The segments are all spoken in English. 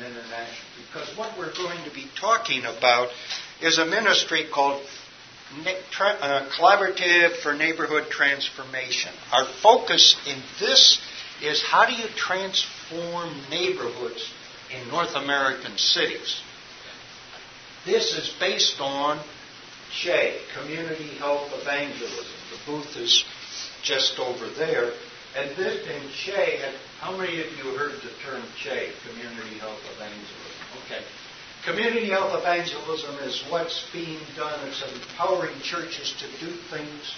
International because what we're going to be talking about is a ministry called uh, Collaborative for Neighborhood Transformation. Our focus in this is how do you transform neighborhoods in North American cities? This is based on CHE, Community Health Evangelism. The booth is just over there. And this in CHE, how many of you heard the term CHE, Community Health Evangelism? Okay. Community health evangelism is what's being done. It's empowering churches to do things,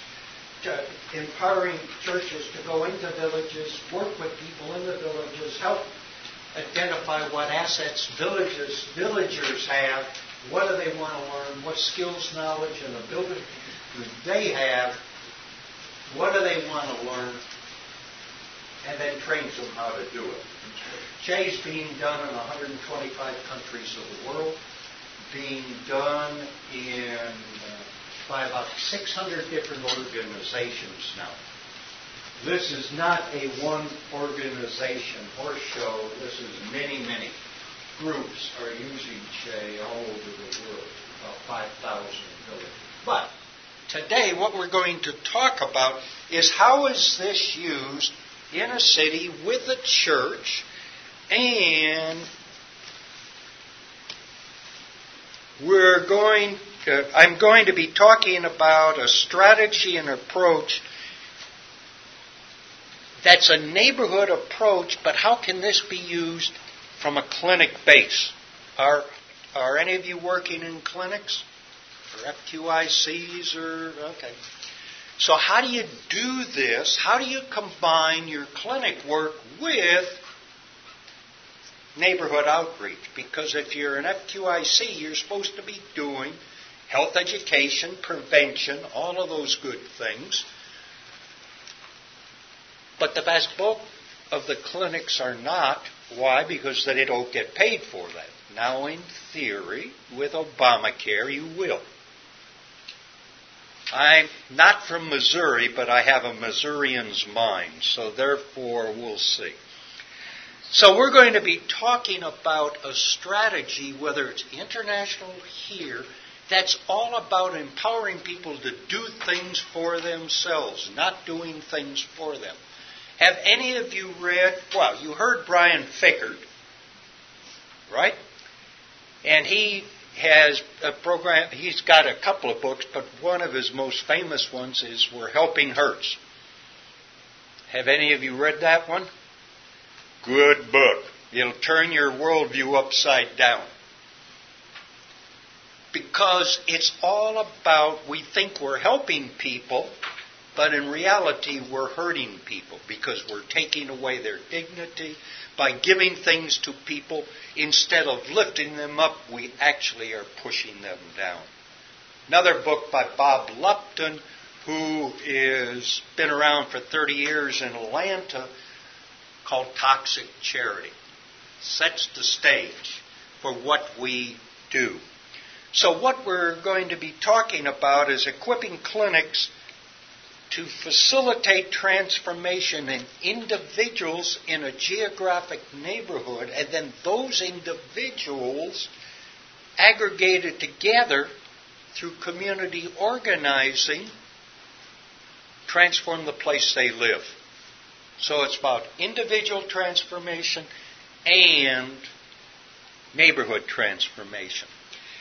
to empowering churches to go into villages, work with people in the villages, help identify what assets villages, villagers have, what do they want to learn, what skills, knowledge, and ability do they have, what do they want to learn, and then trains them how to do it. CHE's being done in 125 countries of the world, being done in uh, by about 600 different organizations now. This is not a one organization horse show. This is many, many groups are using CHE all over the world, about 5,000 villages. But today, what we're going to talk about is how is this used in a city with a church and we're going uh, I'm going to be talking about a strategy and approach that's a neighborhood approach, but how can this be used from a clinic base? Are, are any of you working in clinics? Or FQHCs or, okay. So, how do you do this? How do you combine your clinic work with neighborhood outreach? Because if you're an FQHC, you're supposed to be doing health education, prevention, all of those good things. But the vast bulk of the clinics are not. Why? Because they don't get paid for that. Now, in theory, with Obamacare, you will. I'm not from Missouri, but I have a Missourian's mind, so therefore we'll see. So we're going to be talking about a strategy, whether it's international here, that's all about empowering people to do things for themselves, not doing things for them. Have any of you read, well, you heard Brian Fikkert, right? And he has a program, he's got a couple of books, but one of his most famous ones is When Helping Hurts. Have any of you read that one? Good book. It'll turn your worldview upside down. Because it's all about, we think we're helping people, but in reality, we're hurting people because we're taking away their dignity, by giving things to people, instead of lifting them up, we actually are pushing them down. Another book by Bob Lupton, who has been around for 30 years in Atlanta, called Toxic Charity, sets the stage for what we do. So, what we're going to be talking about is equipping clinics to facilitate transformation in individuals in a geographic neighborhood, and then those individuals aggregated together through community organizing transform the place they live. So it's about individual transformation and neighborhood transformation.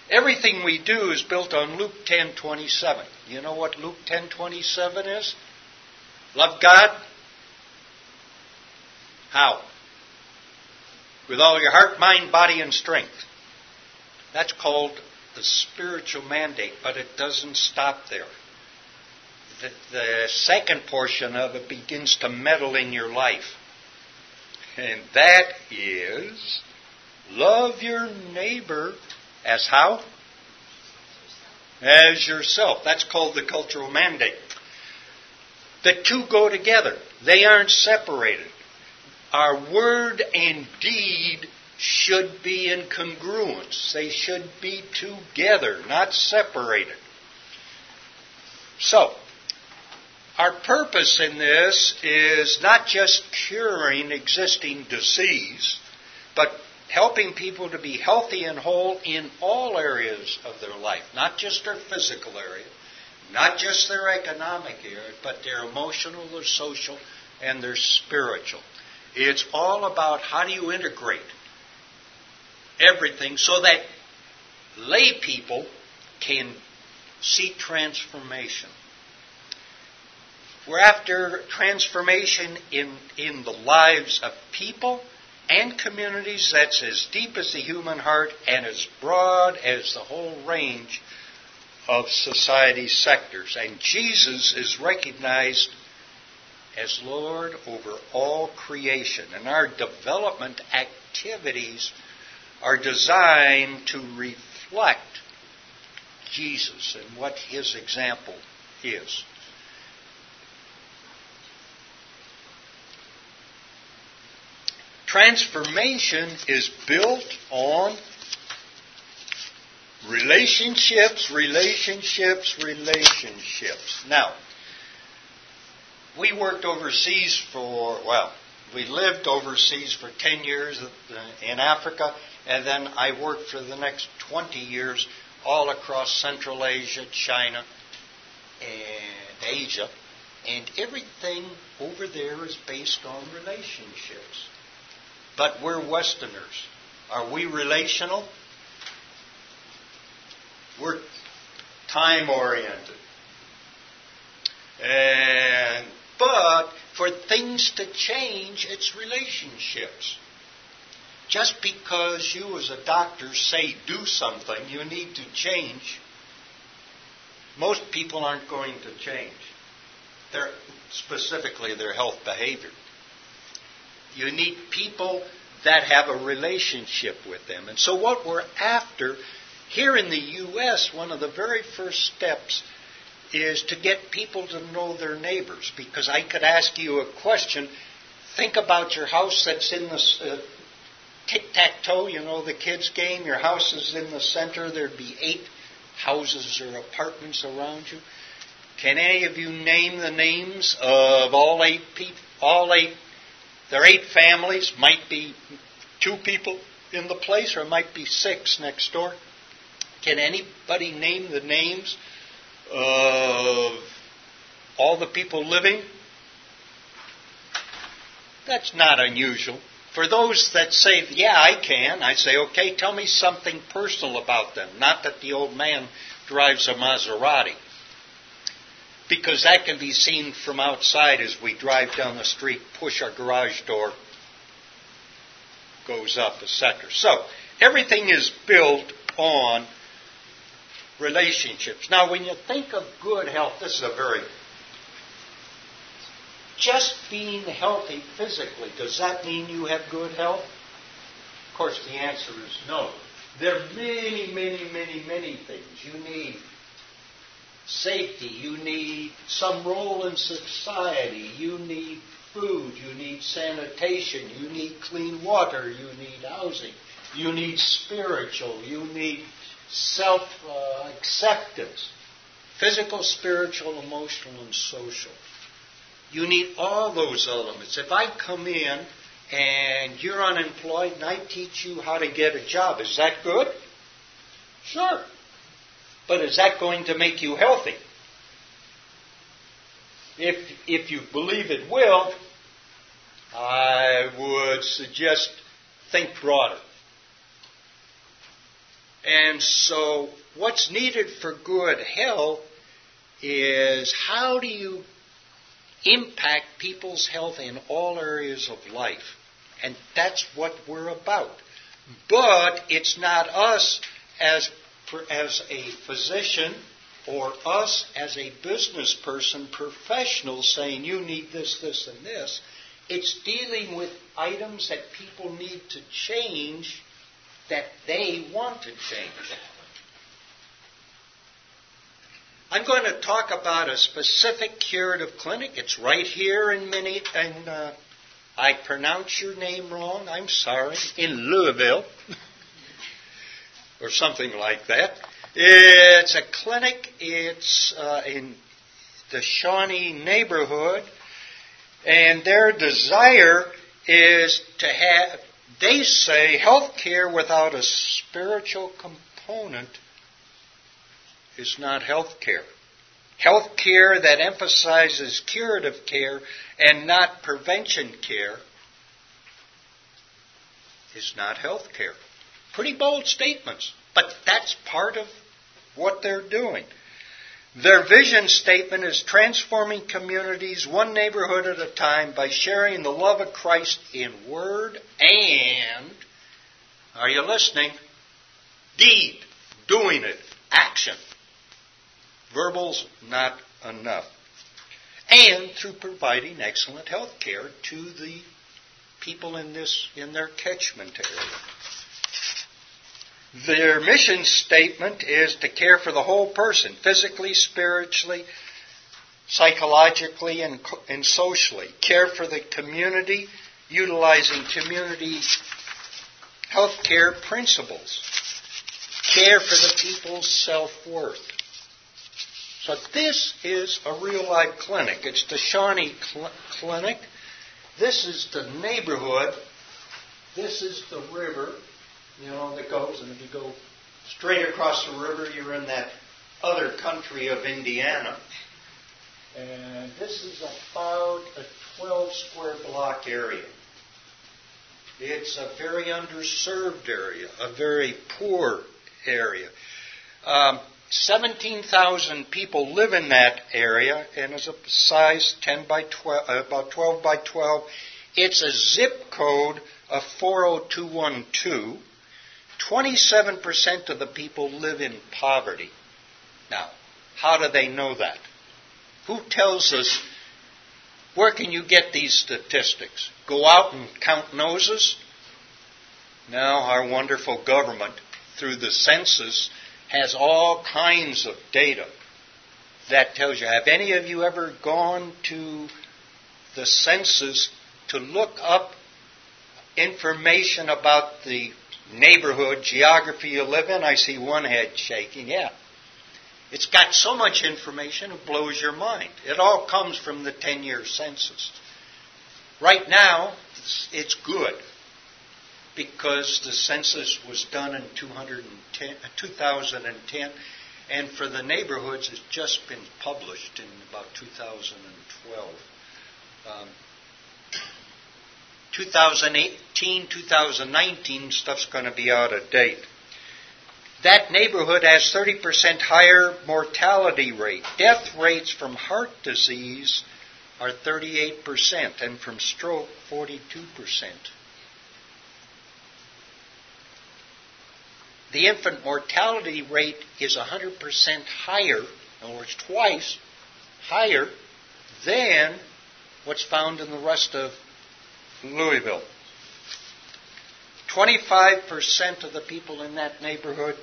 Everything we do is built on Luke 10:27. You know what Luke 10:27 is? Love God. How? With all your heart, mind, body, and strength. That's called the spiritual mandate, but it doesn't stop there. The, the second portion of it begins to meddle in your life. And that is love your neighbor as how? As yourself. That's called the cultural mandate. The two go together. They aren't separated. Our word and deed should be in congruence. They should be together, not separated. So, our purpose in this is not just curing existing disease, but helping people to be healthy and whole in all areas of their life, not just their physical area, not just their economic area, but their emotional, their social, and their spiritual. It's all about how do you integrate everything so that lay people can see transformation. We're after transformation in, in the lives of people and communities that's as deep as the human heart and as broad as the whole range of society's sectors. And Jesus is recognized as Lord over all creation. And our development activities are designed to reflect Jesus and what his example is. Transformation is built on relationships, relationships, relationships. Now, we worked overseas for, well, we lived overseas for 10 years uh, in Africa, and then I worked for the next 20 years all across Central Asia, China, and Asia. And everything over there is based on relationships. But we're Westerners. Are we relational? We're time oriented. And but for things to change, it's relationships. Just because you as a doctor say do something, you need to change. Most people aren't going to change. Their, specifically their health behavior. You need people that have a relationship with them. And so, what we're after here in the U.S., one of the very first steps is to get people to know their neighbors. Because I could ask you a question. Think about your house that's in the uh, tic tac toe, you know, the kids' game. Your house is in the center. There'd be eight houses or apartments around you. Can any of you name the names of all eight people? All eight there are eight families, might be two people in the place, or might be six next door. Can anybody name the names of all the people living? That's not unusual. For those that say, yeah, I can, I say, okay, tell me something personal about them. Not that the old man drives a Maserati because that can be seen from outside as we drive down the street, push our garage door, goes up, etc. So, everything is built on relationships. Now, when you think of good health, this is a very just being healthy physically, does that mean you have good health? Of course, the answer is no. There are many, many, many, many things you need safety, you need some role in society, you need food, you need sanitation, you need clean water, you need housing, you need spiritual, you need self uh, acceptance physical, spiritual, emotional, and social. You need all those elements. If I come in and you're unemployed and I teach you how to get a job, is that good? Sure. But is that going to make you healthy? If, if you believe it will, I would suggest think broader. And so, what's needed for good health is how do you impact people's health in all areas of life? And that's what we're about. But it's not us as as a physician or us as a business person, professional, saying you need this, this, and this. It's dealing with items that people need to change that they want to change. I'm going to talk about a specific curative clinic. It's right here in Minnie, and uh, I pronounce your name wrong. I'm sorry. In Louisville. or something like that. It's a clinic. It's uh, in the Shawnee neighborhood, and their desire is to have they say health care without a spiritual component is not health care. Health care that emphasizes curative care and not prevention care is not health care. Pretty bold statements, but that's part of what they're doing. Their vision statement is transforming communities one neighborhood at a time by sharing the love of Christ in word and, are you listening? Deed, doing it, action. Verbals not enough. And through providing excellent health care to the people in this in their catchment area. Their mission statement is to care for the whole person, physically, spiritually, psychologically, and, and socially. Care for the community, utilizing community health care principles. Care for the people's self worth. So this is a real life clinic. It's the Shawnee Cl- Clinic. This is the neighborhood. This is the river you know, that goes, and if you go straight across the river, you're in that other country of Indiana. And this is about a 12 square block area. It's a very underserved area, a very poor area. Um, 17,000 people live in that area, and it's a size 10 by 12, uh, about 12 by 12. It's a zip code of 40212. 27% of the people live in poverty. Now, how do they know that? Who tells us where can you get these statistics? Go out and count noses? Now, our wonderful government, through the census, has all kinds of data that tells you. Have any of you ever gone to the census to look up information about the neighborhood, geography you live in, I see one head shaking. Yeah. It's got so much information it blows your mind. It all comes from the 10 year census. Right now, it's, it's good because the census was done in 2010, uh, and for the neighborhoods, it's just been published in about 2012. Um, 2018, 2019 stuff's going to be out of date. That neighborhood has 30% higher mortality rate. Death rates from heart disease are 38% and from stroke 42%. The infant mortality rate is 100% higher, in other words, twice higher than what's found in the rest of Louisville. 25% of the people in that neighborhood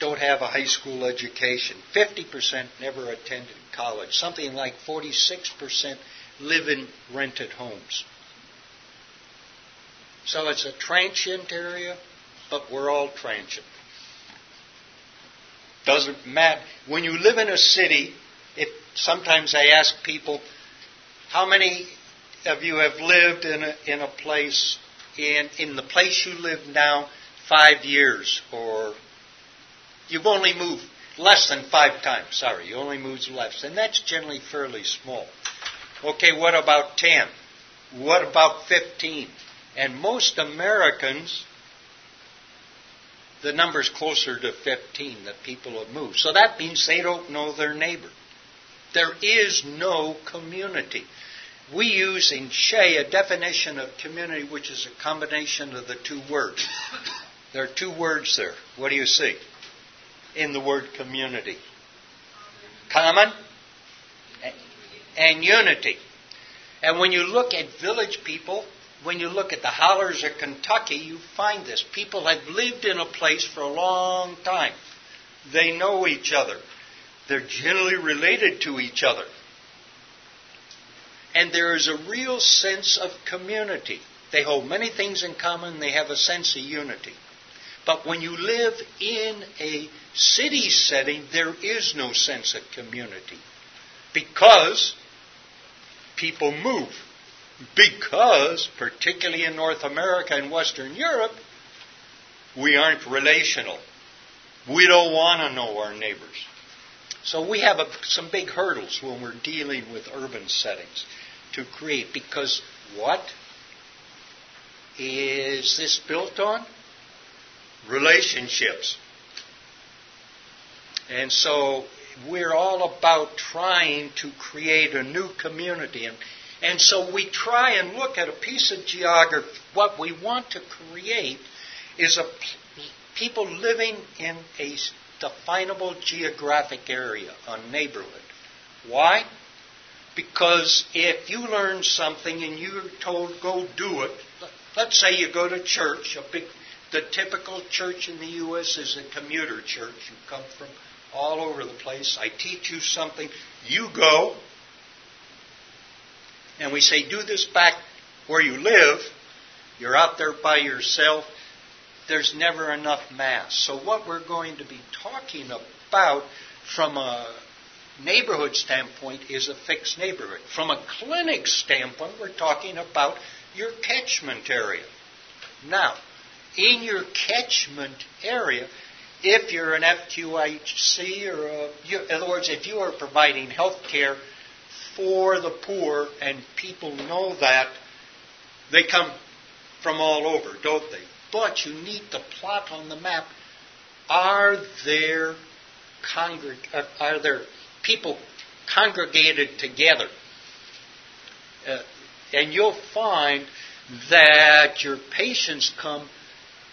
don't have a high school education. 50% never attended college. Something like 46% live in rented homes. So it's a transient area, but we're all transient. Doesn't matter. When you live in a city, if sometimes I ask people, how many of you have lived in a, in a place, in, in the place you live now, five years, or you've only moved less than five times. Sorry, you only moved less. And that's generally fairly small. Okay, what about 10? What about 15? And most Americans, the number's closer to 15 that people have moved. So that means they don't know their neighbor. There is no community we use in CHE a definition of community which is a combination of the two words. There are two words there. What do you see in the word community? Common and unity. And when you look at village people, when you look at the hollers of Kentucky, you find this. People have lived in a place for a long time. They know each other. They're generally related to each other and there is a real sense of community. They hold many things in common, they have a sense of unity. But when you live in a city setting, there is no sense of community because people move. Because, particularly in North America and Western Europe, we aren't relational. We don't want to know our neighbors. So we have a, some big hurdles when we're dealing with urban settings to create because what is this built on? Relationships. And so we're all about trying to create a new community. And, and so we try and look at a piece of geography. What we want to create is a people living in a definable geographic area, a neighborhood. Why? Because if you learn something and you're told go do it, let's say you go to church, a big the typical church in the US is a commuter church. You come from all over the place. I teach you something. You go. And we say, do this back where you live. You're out there by yourself. There's never enough mass. So, what we're going to be talking about from a neighborhood standpoint is a fixed neighborhood. From a clinic standpoint, we're talking about your catchment area. Now, in your catchment area, if you're an FQHC or a, you, in other words, if you are providing health care for the poor and people know that, they come from all over, don't they? But you need to plot on the map. Are there congreg- uh, are there people congregated together? Uh, and you'll find that your patients come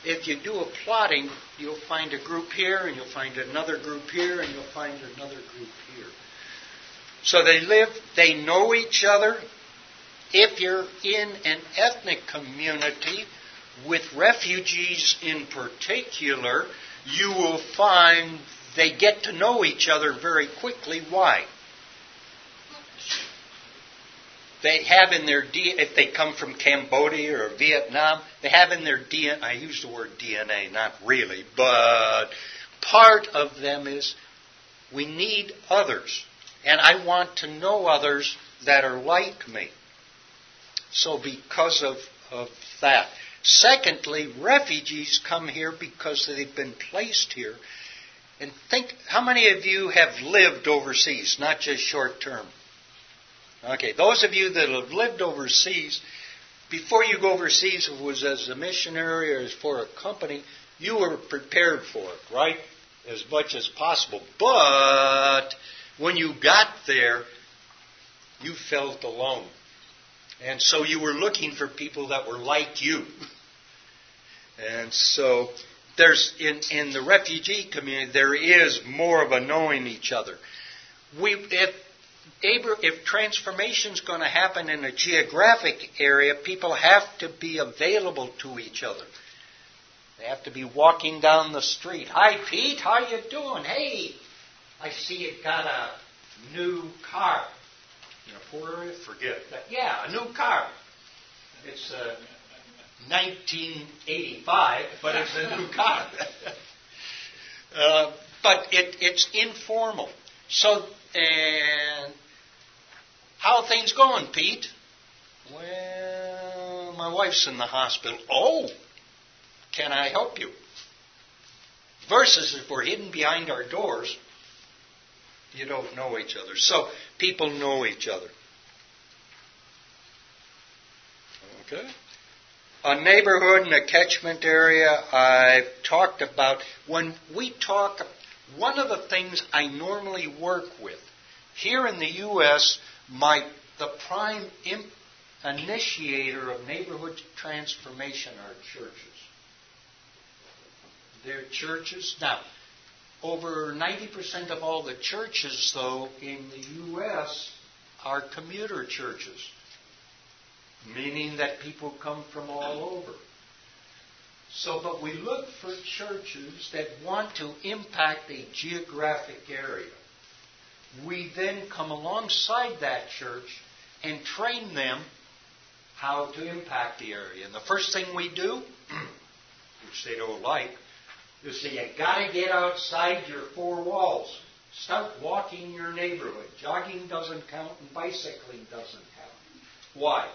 if you do a plotting, you'll find a group here, and you'll find another group here, and you'll find another group here. So they live, they know each other. If you're in an ethnic community, with refugees in particular, you will find they get to know each other very quickly. Why? they have in their DNA, if they come from Cambodia or Vietnam, they have in their DNA, I use the word DNA, not really, but part of them is we need others. And I want to know others that are like me. So because of, of that. Secondly, refugees come here because they've been placed here. And think, how many of you have lived overseas, not just short term? Okay, those of you that have lived overseas, before you go overseas, it was as a missionary or as for a company, you were prepared for it, right? As much as possible. But when you got there, you felt alone. And so you were looking for people that were like you. And so there's in, in the refugee community there is more of a knowing each other. We if if transformation is going to happen in a geographic area, people have to be available to each other. They have to be walking down the street. Hi, Pete. How you doing? Hey, I see you got a new car. You know, poor area? Forget that. Yeah, a new car. It's uh, 1985, but it's a new car. uh, but it, it's informal. So, and how are things going, Pete? Well, my wife's in the hospital. Oh, can I help you? Versus if we're hidden behind our doors, you don't know each other. So people know each other. Okay. A neighborhood and a catchment area I've talked about. When we talk, one of the things I normally work with here in the U.S., my, the prime imp, initiator of neighborhood transformation are churches. They're churches. Now, over 90% of all the churches, though, in the U.S. are commuter churches, meaning that people come from all over. So, but we look for churches that want to impact a geographic area we then come alongside that church and train them how to impact the area. And the first thing we do, which they don't like, is say you gotta get outside your four walls. Start walking your neighborhood. Jogging doesn't count and bicycling doesn't count. Why?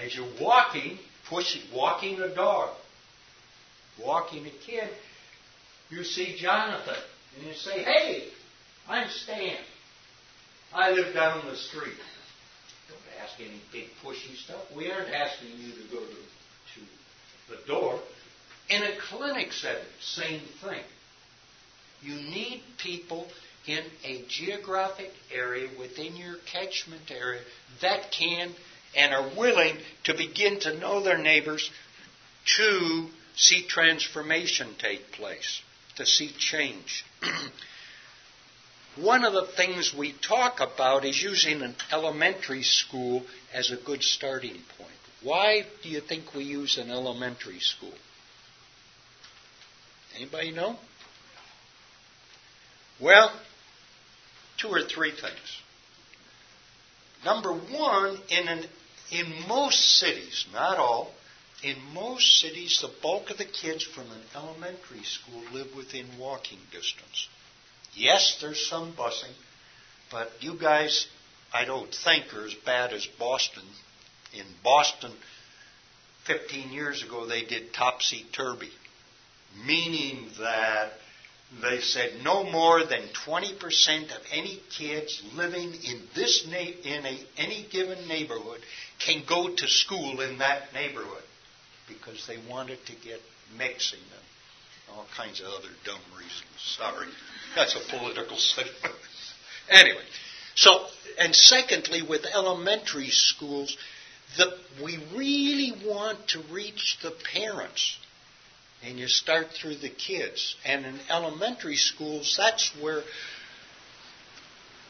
As you're walking, pushing, walking a dog, walking a kid, you see Jonathan, and you say, "Hey, I'm Stan. I live down the street." Don't ask any big pushy stuff. We aren't asking you to go to, to the door. In a clinic setting, same thing. You need people in a geographic area within your catchment area that can and are willing to begin to know their neighbors to see transformation take place, to see change. One of the things we talk about is using an elementary school as a good starting point. Why do you think we use an elementary school? Anybody know? Well, two or three things. Number one, in an, in most cities, not all, in most cities, the bulk of the kids from an elementary school live within walking distance. Yes, there's some busing, but you guys, I don't think, are as bad as Boston. In Boston, 15 years ago, they did topsy turvy, meaning that they said no more than 20% of any kids living in this na- in a, any given neighborhood can go to school in that neighborhood because they wanted to get mixing and all kinds of other dumb reasons. Sorry, that's a political statement. anyway, so and secondly, with elementary schools, the, we really want to reach the parents and you start through the kids. And in elementary schools, that's where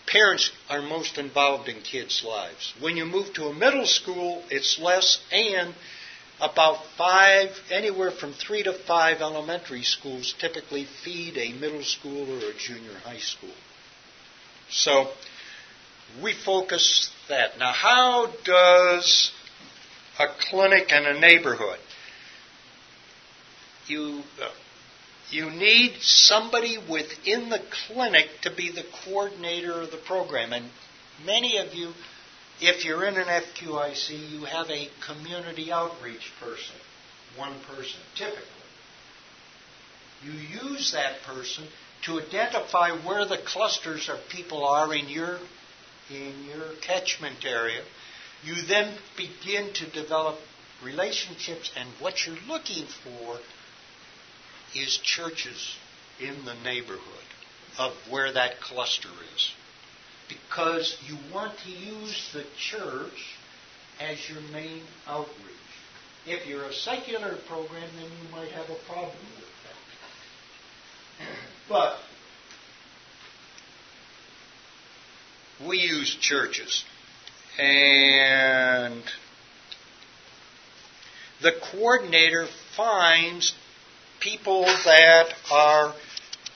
parents are most involved in kids' lives. When you move to a middle school, it's less, and about five, anywhere from three to five elementary schools typically feed a middle school or a junior high school. So we focus that. Now, how does a clinic in a neighborhood? You you need somebody within the clinic to be the coordinator of the program. And many of you, if you're in an FQHC, you have a community outreach person, one person, typically. You use that person to identify where the clusters of people are in your in your catchment area. You then begin to develop relationships and what you're looking for is churches in the neighborhood of where that cluster is. Because you want to use the church as your main outreach. If you're a secular program, then you might have a problem with that. But we use churches. And the coordinator finds people that are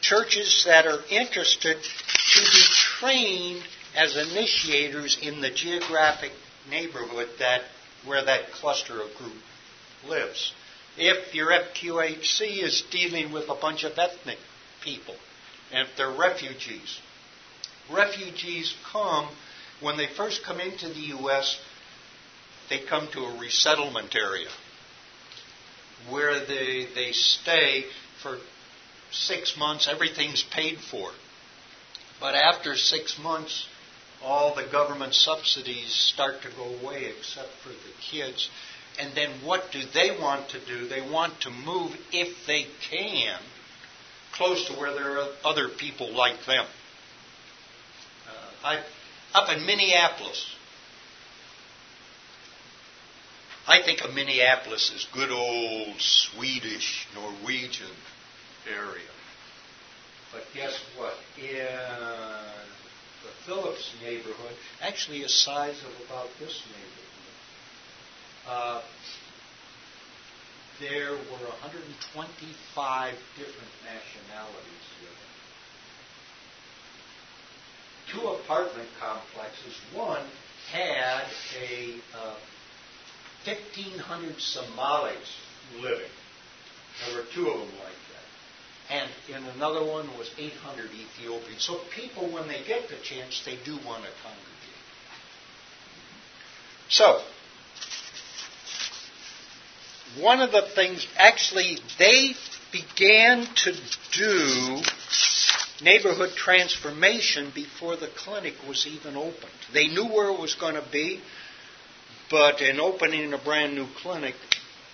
churches that are interested to be trained as initiators in the geographic neighborhood that where that cluster of group lives. If your FQHC is dealing with a bunch of ethnic people, and if they're refugees, refugees come when they first come into the U.S. They come to a resettlement area where they, they stay for six months, everything's paid for. But after six months, all the government subsidies start to go away except for the kids. And then what do they want to do? They want to move, if they can, close to where there are other people like them. Uh, I, up in Minneapolis, I think of Minneapolis as good old Swedish, Norwegian area. But guess what? In the Phillips neighborhood, actually a size of about this neighborhood, uh, there were 125 different nationalities living. Two apartment complexes. One had a uh, 1,500 Somalis living. There were two of them like that. And in another one was 800 Ethiopians. So people, when they get the chance, they do want to congregate. So, one of the things, actually, they began to do neighborhood transformation before the clinic was even opened. They knew where it was going to be, but in opening a brand new clinic,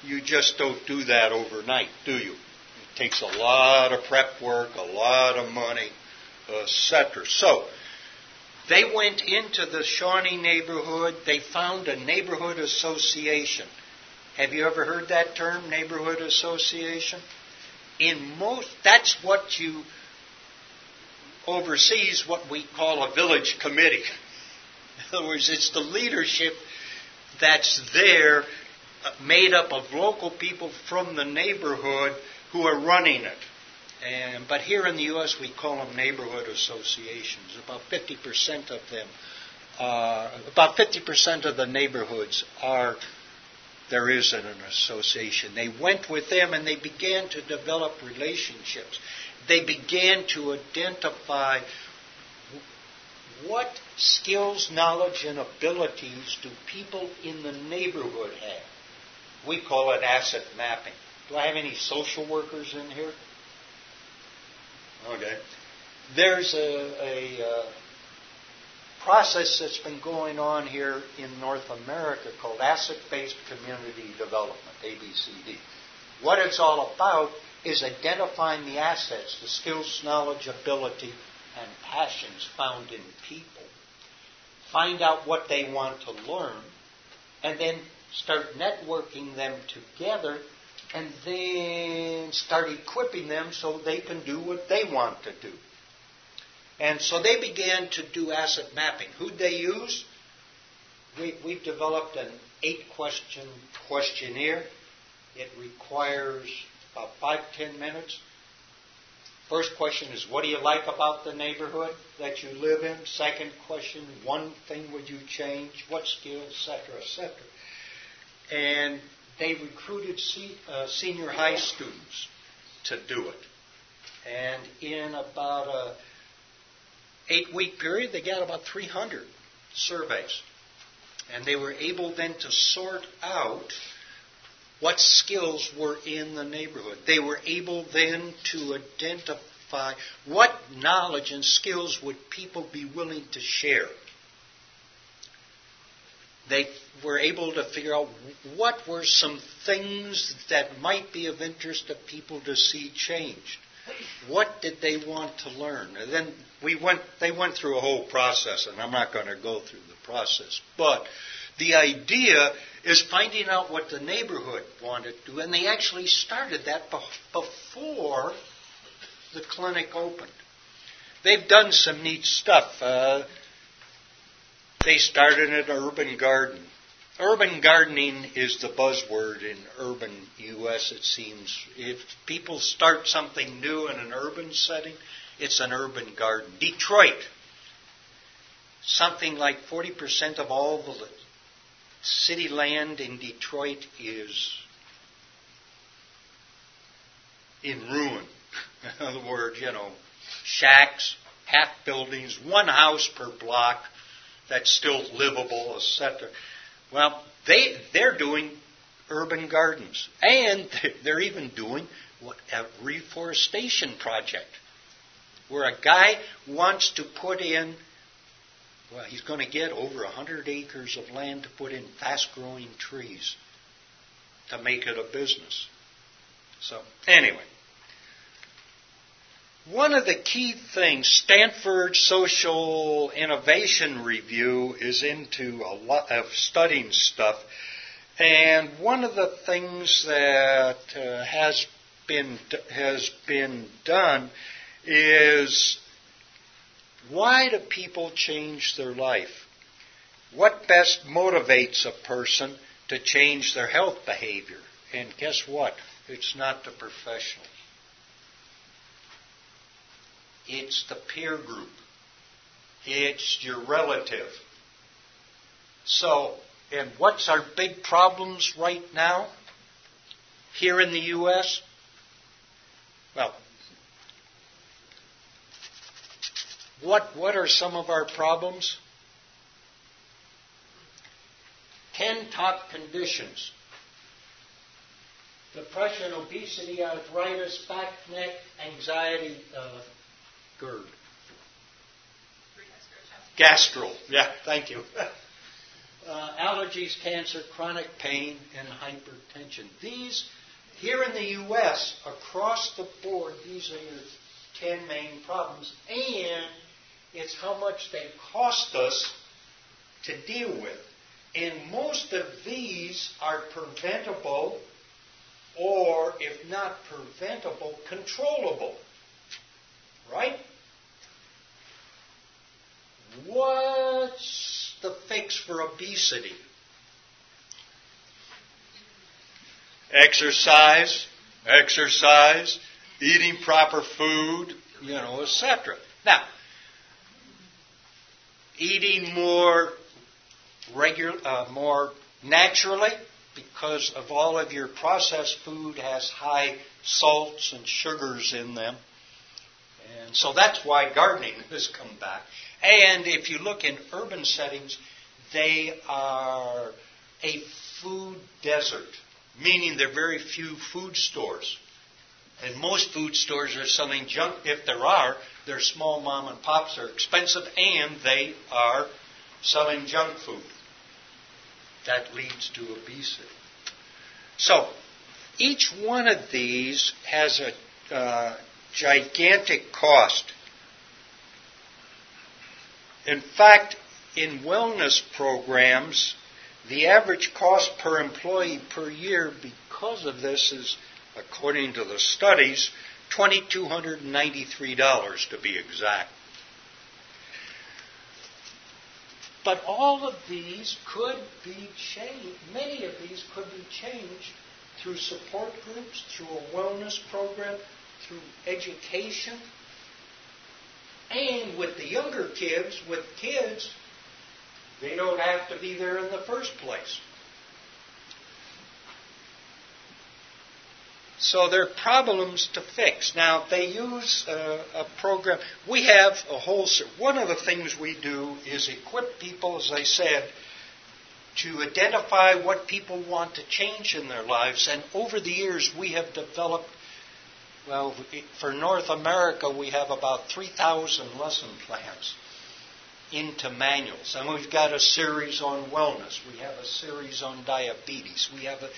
you just don't do that overnight, do you? It takes a lot of prep work, a lot of money, etc. So, they went into the Shawnee neighborhood. They found a neighborhood association. Have you ever heard that term, neighborhood association? In most, that's what you oversees what we call a village committee. In other words, it's the leadership that's there, uh, made up of local people from the neighborhood who are running it. And, but here in the U.S., we call them neighborhood associations. About 50% of them, uh, about 50% of the neighborhoods are there is an association. They went with them and they began to develop relationships. They began to identify what skills, knowledge, and abilities do people in the neighborhood have. We call it asset mapping. Do I have any social workers in here? Okay. There's a, a uh, process that's been going on here in North America called Asset Based Community Development, ABCD. What it's all about is identifying the assets, the skills, knowledge, ability, and passions found in people. Find out what they want to learn, and then start networking them together and then start equipping them so they can do what they want to do. And so they began to do asset mapping. Who'd they use? We, we've developed an eight question questionnaire. It requires about five, ten minutes. First question is, what do you like about the neighborhood that you live in? Second question, one thing would you change? What skills, etc., etc. And they recruited uh, senior high students to do it. And in about a eight week period, they got about 300 surveys. And they were able then to sort out what skills were in the neighborhood. They were able then to identify what knowledge and skills would people be willing to share they were able to figure out what were some things that might be of interest to people to see changed. What did they want to learn? And then we went, they went through a whole process, and I'm not going to go through the process. But the idea is finding out what the neighborhood wanted to do, and they actually started that before the clinic opened. They've done some neat stuff. Uh, they started an urban garden. Urban gardening is the buzzword in urban U.S., it seems. If people start something new in an urban setting, it's an urban garden. Detroit, something like 40% of all the city land in Detroit is in ruin. In other words, you know, shacks, half buildings, one house per block that's still livable, etc. Well, they they're doing urban gardens, and they're even doing what a reforestation project, where a guy wants to put in. Well, he's going to get over 100 acres of land to put in fast-growing trees to make it a business. So, anyway, one of the key things, Stanford Social Innovation Review is into a lot of studying stuff, and one of the things that uh, has been has been done is why do people change their life? What best motivates a person to change their health behavior? And guess what? It's not the professional. It's the peer group. It's your relative. So, and what's our big problems right now here in the U.S.? Well, what, what are some of our problems? Ten top conditions depression, obesity, arthritis, back, neck, anxiety, uh, GERD. Gastro, yeah, thank you. uh, allergies, cancer, chronic pain, and hypertension. These, here in the U.S., across the board, these are your 10 main problems, and it's how much they cost us to deal with. And most of these are preventable, or if not preventable, controllable. Right? What's the fix for obesity? Exercise, exercise, eating proper food, you know, etc. Now, eating more regular, uh, more naturally, because of all of your processed food has high salts and sugars in them. And so that's why gardening has come back. And if you look in urban settings, they are a food desert, meaning there are very few food stores. And most food stores are selling junk. If there are, they're small mom and pops, are expensive, and they are selling junk food. That leads to obesity. So, each one of these has a uh, gigantic cost. In fact, in wellness programs, the average cost per employee per year because of this is, according to the studies, $2,293 to be exact. But all of these could be changed, many of these could be changed through support groups, through a wellness program, through education, and with the younger kids, with kids, they don't have to be there in the first place. So there are problems to fix. Now, they use a, a, program. We have a whole. One of the things we do is equip people, as I said, to identify what people want to change in their lives. And over the years, we have developed well, for North America, we have about 3,000 lesson plans into manuals. And we've got a series on wellness. We have a series on diabetes. We have a,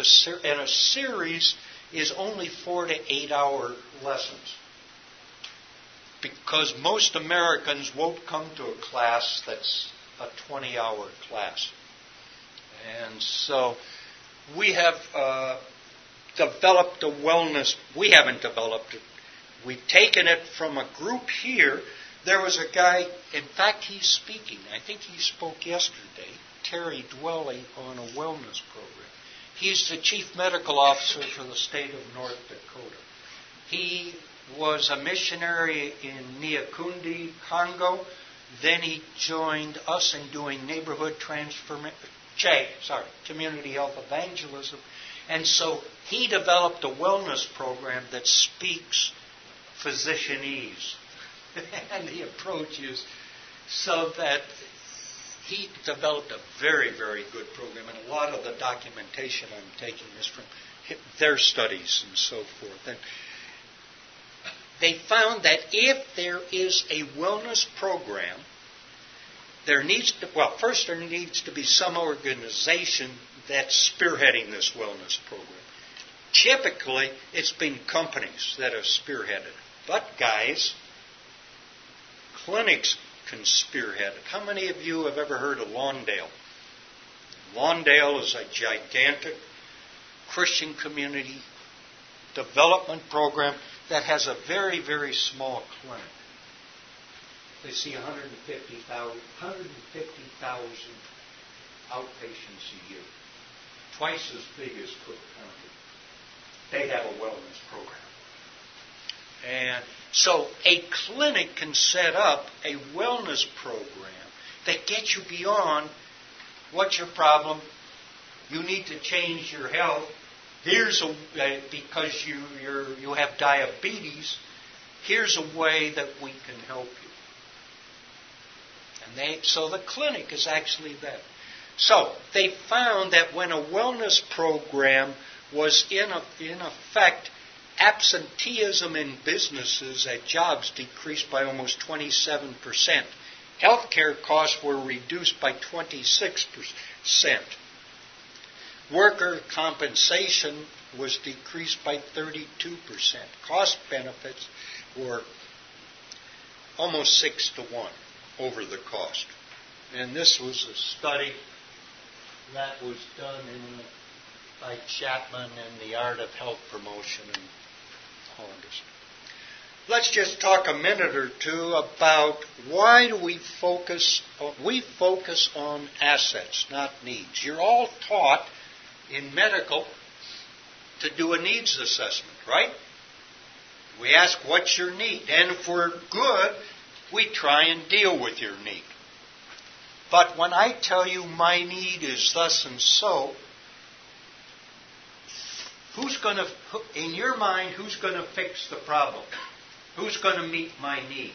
a and a series is only four to eight hour lessons. Because most Americans won't come to a class that's a 20 hour class. And so we have uh, developed a wellness. We haven't developed it. We've taken it from a group here. There was a guy, in fact, he's speaking. I think he spoke yesterday, Terry Dwelle, on a wellness program. He's the chief medical officer for the state of North Dakota. He was a missionary in Nyankunde, Congo. Then he joined us in doing neighborhood transformation, sorry, community health evangelism and so he developed a wellness program that speaks physicianese. and the approach is so that he developed a very, very good program. And a lot of the documentation I'm taking is from their studies and so forth. And they found that if there is a wellness program, there needs to, well, first there needs to be some organization that's spearheading this wellness program. Typically, it's been companies that have spearheaded. But, guys, clinics can spearhead it. How many of you have ever heard of Lawndale? Lawndale is a gigantic Christian community development program that has a very, very small clinic. They see 150,000 150, outpatients a year twice as big as Cook County. They have a wellness program. And so a clinic can set up a wellness program that gets you beyond what's your problem? You need to change your health. Here's a uh, because you you you have diabetes. Here's a way that we can help you. And they so the clinic is actually that. So they found that when a wellness program was in, a, in effect absenteeism in businesses at jobs decreased by almost 27%. Healthcare costs were reduced by 26%. Worker compensation was decreased by 32%. Cost benefits were almost six to one over the cost. And this was a study that was done in, by Chapman in the Art of Health Promotion Hollanders. Let's just talk a minute or two about why do we focus we focus on assets, not needs. You're all taught in medical to do a needs assessment, right? We ask, what's your need? And if we're good, we try and deal with your need. But when I tell you my need is thus and so, who's going to, in your mind, who's going to fix the problem? Who's going to meet my need?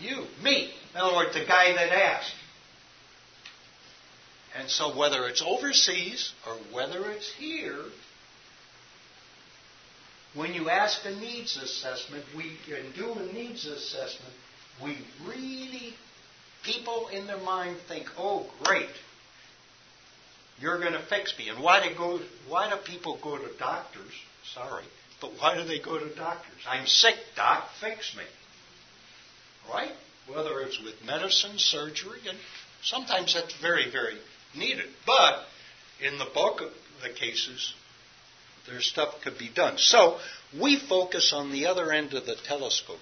You, me. In other words, the guy that asked. And so, whether it's overseas or whether it's here, when you ask a needs assessment, we and do a needs assessment, we really, people in their mind think, oh, great, you're going to fix me. And why do, go, why do people go to doctors? Sorry. But why do they go to doctors? I'm sick, doc, fix me. Right? Whether it's with medicine, surgery, and sometimes that's very, very needed. But in the bulk of the cases, there's stuff could be done. So we focus on the other end of the telescope.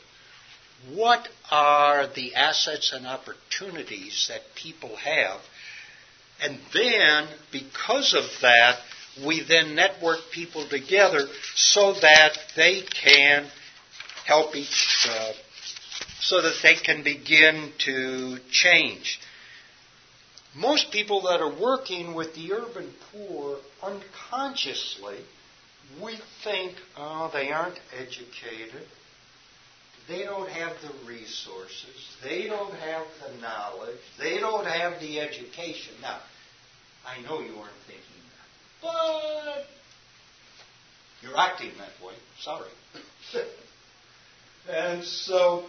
What are the assets and opportunities that people have? And then, because of that, we then network people together so that they can help each, uh, so that they can begin to change. Most people that are working with the urban poor unconsciously, we think, oh, they aren't educated. They don't have the resources. They don't have the knowledge. They don't have the education. Now, I know you aren't thinking that, but you're acting that way. Sorry. and so,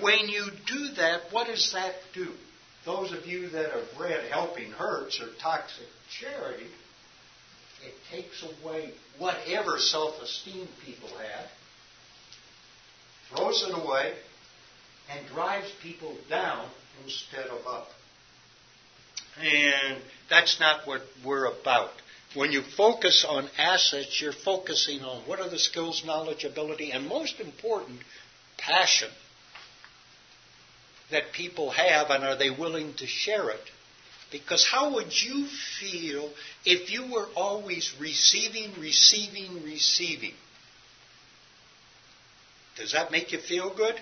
when you do that, what does that do? Those of you that have read Helping Hurts or Toxic Charity, it takes away whatever self esteem people have, throws it away, and drives people down instead of up. And that's not what we're about. When you focus on assets, you're focusing on what are the skills, knowledge, ability, and most important, passion that people have, and are they willing to share it? Because how would you feel if you were always receiving, receiving, receiving? Does that make you feel good?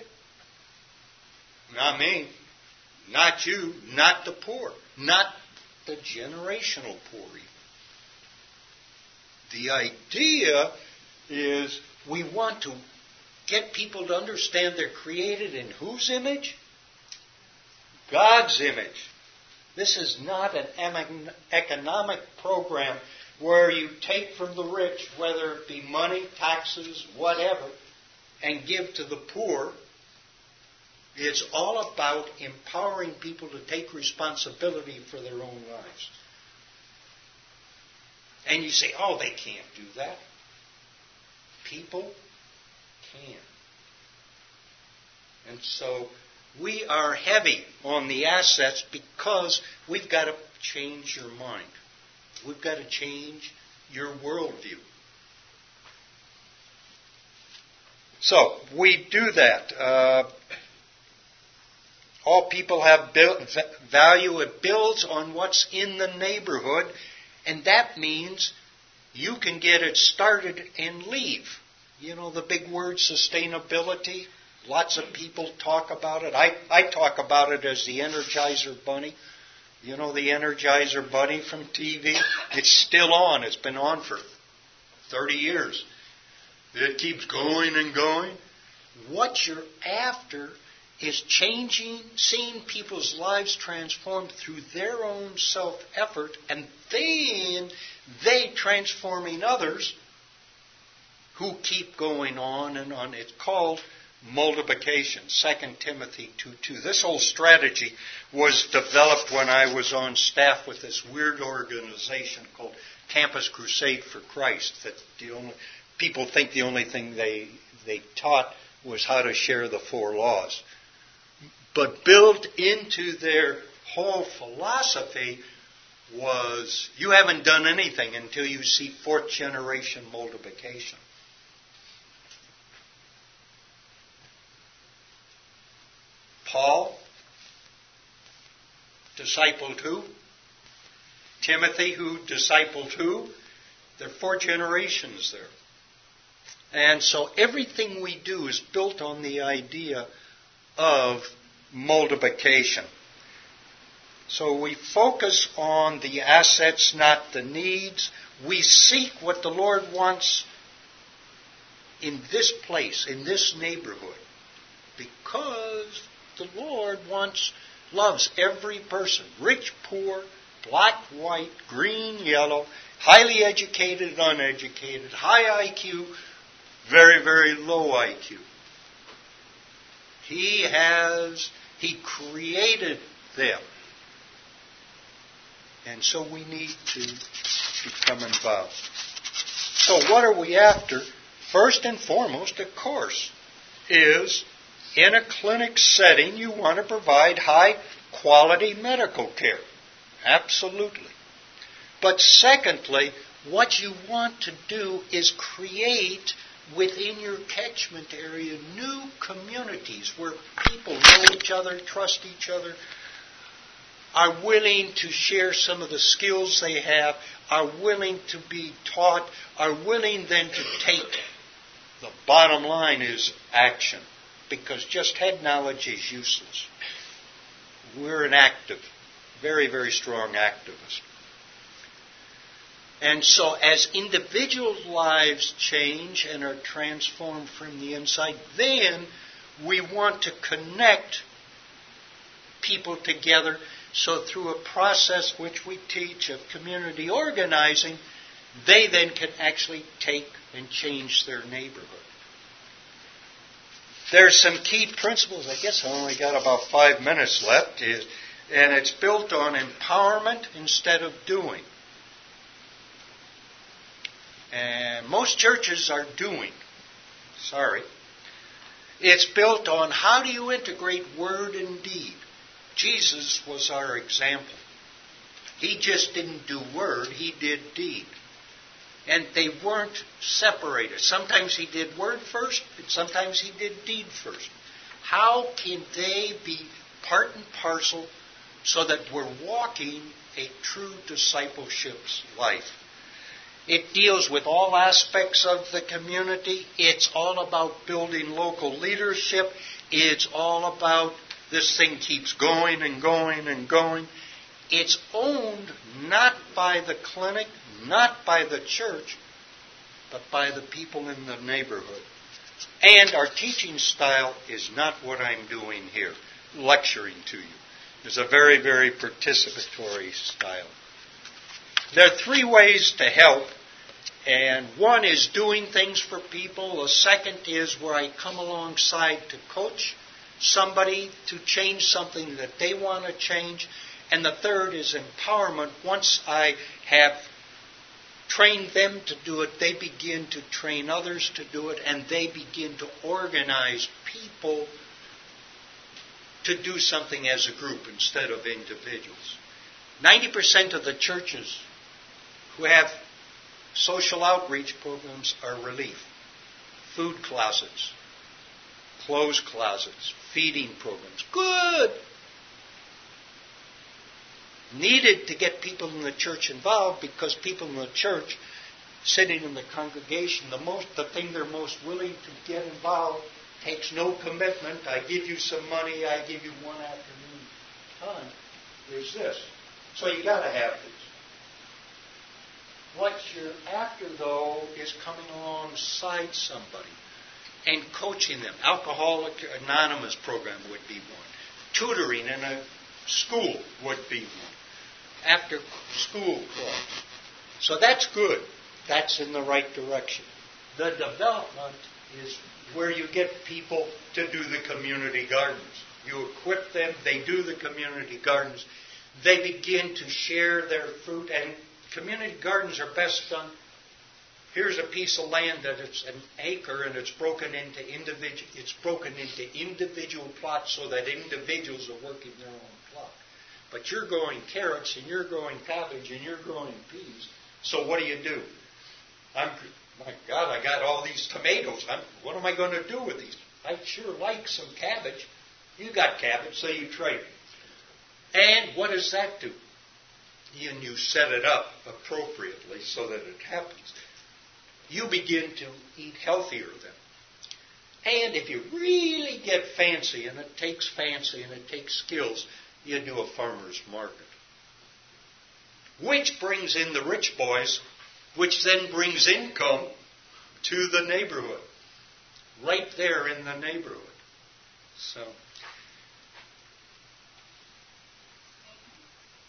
Not me. Not you. Not the poor. Not the generational poor even. The idea is we want to get people to understand they're created in whose image? God's image. This is not an economic program where you take from the rich, whether it be money, taxes, whatever, and give to the poor. It's all about empowering people to take responsibility for their own lives. And you say, oh, they can't do that. People can. And so we are heavy on the assets because we've got to change your mind. We've got to change your worldview. So we do that. Uh, all people have value. It builds on what's in the neighborhood, and that means you can get it started and leave. You know the big word sustainability. Lots of people talk about it. I, I talk about it as the Energizer Bunny. You know the Energizer Bunny from TV? It's still on. It's been on for 30 years. It keeps going and going. What you're after is changing, seeing people's lives transformed through their own self effort, and then they transforming others who keep going on and on. It's called multiplication. 2 Timothy 2 2. This whole strategy was developed when I was on staff with this weird organization called Campus Crusade for Christ. That the only people think the only thing they they taught was how to share the four laws. But built into their whole philosophy was you haven't done anything until you see fourth generation multiplication. Paul, discipled who? Timothy, who discipled who? There are four generations there. And so everything we do is built on the idea of multiplication. So we focus on the assets, not the needs. We seek what the Lord wants in this place, in this neighborhood, because the Lord wants, loves every person, rich, poor, black, white, green, yellow, highly educated, uneducated, high IQ, very, very low IQ. He has, He created them. And so we need to become involved. So what are we after? First and foremost, of course, is in a clinic setting, you want to provide high quality medical care. Absolutely. But secondly, what you want to do is create within your catchment area new communities where people know each other, trust each other, are willing to share some of the skills they have, are willing to be taught, are willing then to take. The bottom line is action because just head knowledge is useless. We're an active, very, very strong activist. And so, as individual lives change and are transformed from the inside, then we want to connect people together. So, through a process which we teach of community organizing, they then can actually take and change their neighborhood. There's some key principles. I guess I only got about five minutes left, and it's built on empowerment instead of doing. And most churches are doing. Sorry. It's built on how do you integrate word and deed. Jesus was our example. He just didn't do word, he did deed and they weren't separated. Sometimes he did word first, and sometimes he did deed first. How can they be part and parcel so that we're walking a true discipleship's life? It deals with all aspects of the community. It's all about building local leadership. It's all about this thing keeps going and going and going. It's owned not by the clinic, not by the church, but by the people in the neighborhood. And our teaching style is not what I'm doing here, lecturing to you. It's a very, very participatory style. There are three ways to help, and one is doing things for people. The second is where I come alongside to coach somebody to change something that they want to change. And the third is empowerment. Once I have trained them to do it, they begin to train others to do it, and they begin to organize people to do something as a group instead of individuals. 90% of the churches who have social outreach programs are relief. Food closets, clothes closets, feeding programs. Good! needed to get people in the church involved because people in the church sitting in the congregation the most the thing they're most willing to get involved takes no commitment i give you some money i give you one afternoon time there's this so you got to have these what you're after though is coming alongside somebody and coaching them. Alcoholic Anonymous program would be one. Tutoring in a school would be one. After school clubs. So that's good. That's in the right direction. The development is where you get people to do the community gardens. You equip them, they do the community gardens. They begin to share their fruit, and community gardens are best done. Here's a piece of land that it's an acre and it's broken into individual it's broken into individual plots so that individuals are working their own plot. But you're growing carrots and you're growing cabbage and you're growing peas. So what do you do? I'm my God, I got all these tomatoes. I'm, what am I going to do with these? I sure like some cabbage. You got cabbage, so you trade. And what does that do? And you set it up appropriately so that it happens. You begin to eat healthier then. And if you really get fancy, and it takes fancy and it takes skills, you do a farmer's market. Which brings in the rich boys, which then brings income to the neighborhood. Right there in the neighborhood. So.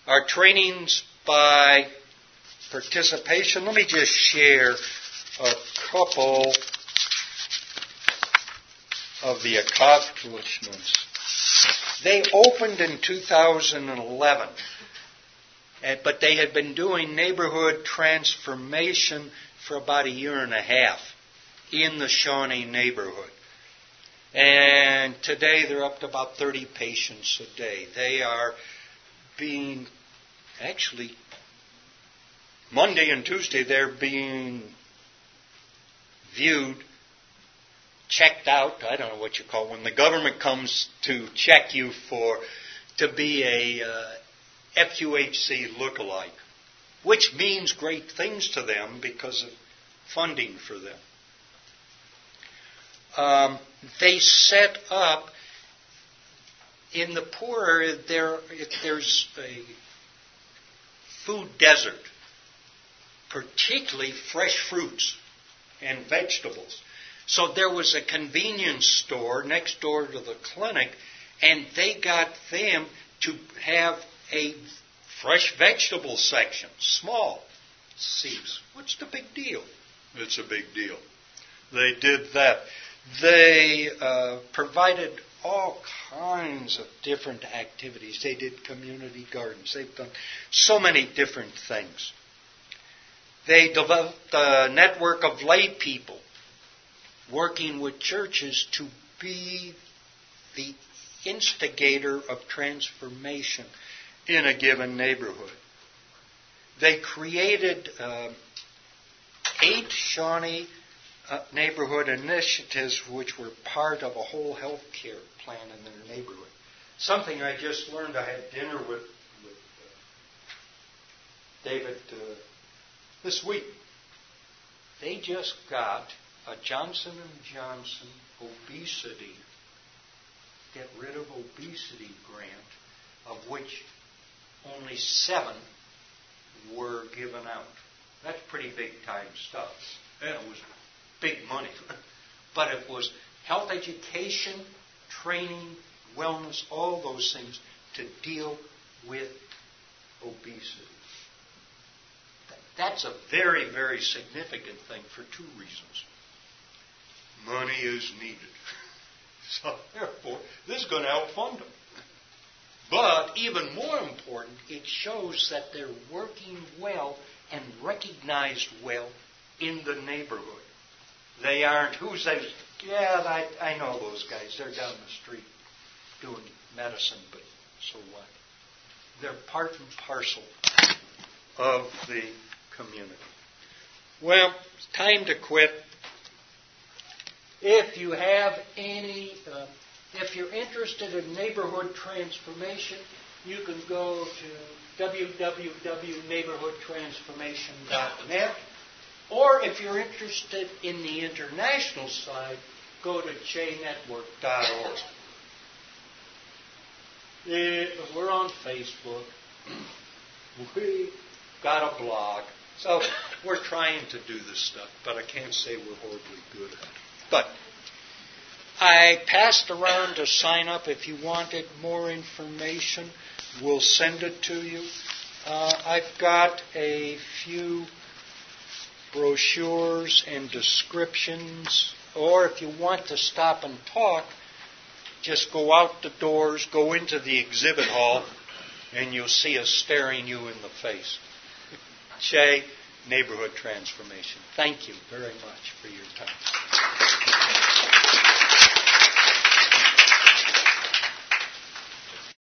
Our trainings by participation. Let me just share a couple of the accomplishments. They opened in 2011, eh, but they had been doing neighborhood transformation for about a year and a half in the Shawnee neighborhood. And today they're up to about 30 patients a day. They are being actually, Monday and Tuesday, they're being viewed, checked out. I don't know what you call it, when the government comes to check you for to be a uh, FQHC lookalike, which means great things to them because of funding for them. Um, they set up in the poor area there if there's a food desert, particularly fresh fruits and vegetables. So there was a convenience store next door to the clinic, and they got them to have a fresh vegetable section, small. Seems, what's the big deal? It's a big deal. They did that. They uh, provided all kinds of different activities. They did community gardens. They've done so many different things. They developed a network of lay people working with churches to be the instigator of transformation in a given neighborhood. They created uh, eight Shawnee uh, neighborhood initiatives which were part of a whole health care plan in their neighborhood. Something I just learned. I had dinner with, with uh, David uh, this week. They just got a Johnson and Johnson obesity get rid of obesity grant, of which only seven were given out. That's pretty big time stuff. And it was big money. but it was health education, training, wellness, all those things to deal with obesity. That's a very, very significant thing for two reasons. Money is needed. So, therefore, this is going to help fund them. But even more important, it shows that they're working well and recognized well in the neighborhood. They aren't, Who's says, yeah, I, I know those guys. They're down the street doing medicine, but so what? They're part and parcel of the community. Well, time to quit. If you have any, uh, if you're interested in neighborhood transformation, you can go to www.neighborhoodtransformation.net. Or if you're interested in the international side, go to chenetwork.org. We're on Facebook. We got a blog. So we're trying to do this stuff, but I can't say we're horribly good at it. But I passed around to sign up if you wanted more information. We'll send it to you. Uh, I've got a few brochures and descriptions, or if you want to stop and talk, just go out the doors, go into the exhibit hall, and you'll see us staring you in the face. CHE, Neighborhood Transformation. Thank you very much for your time.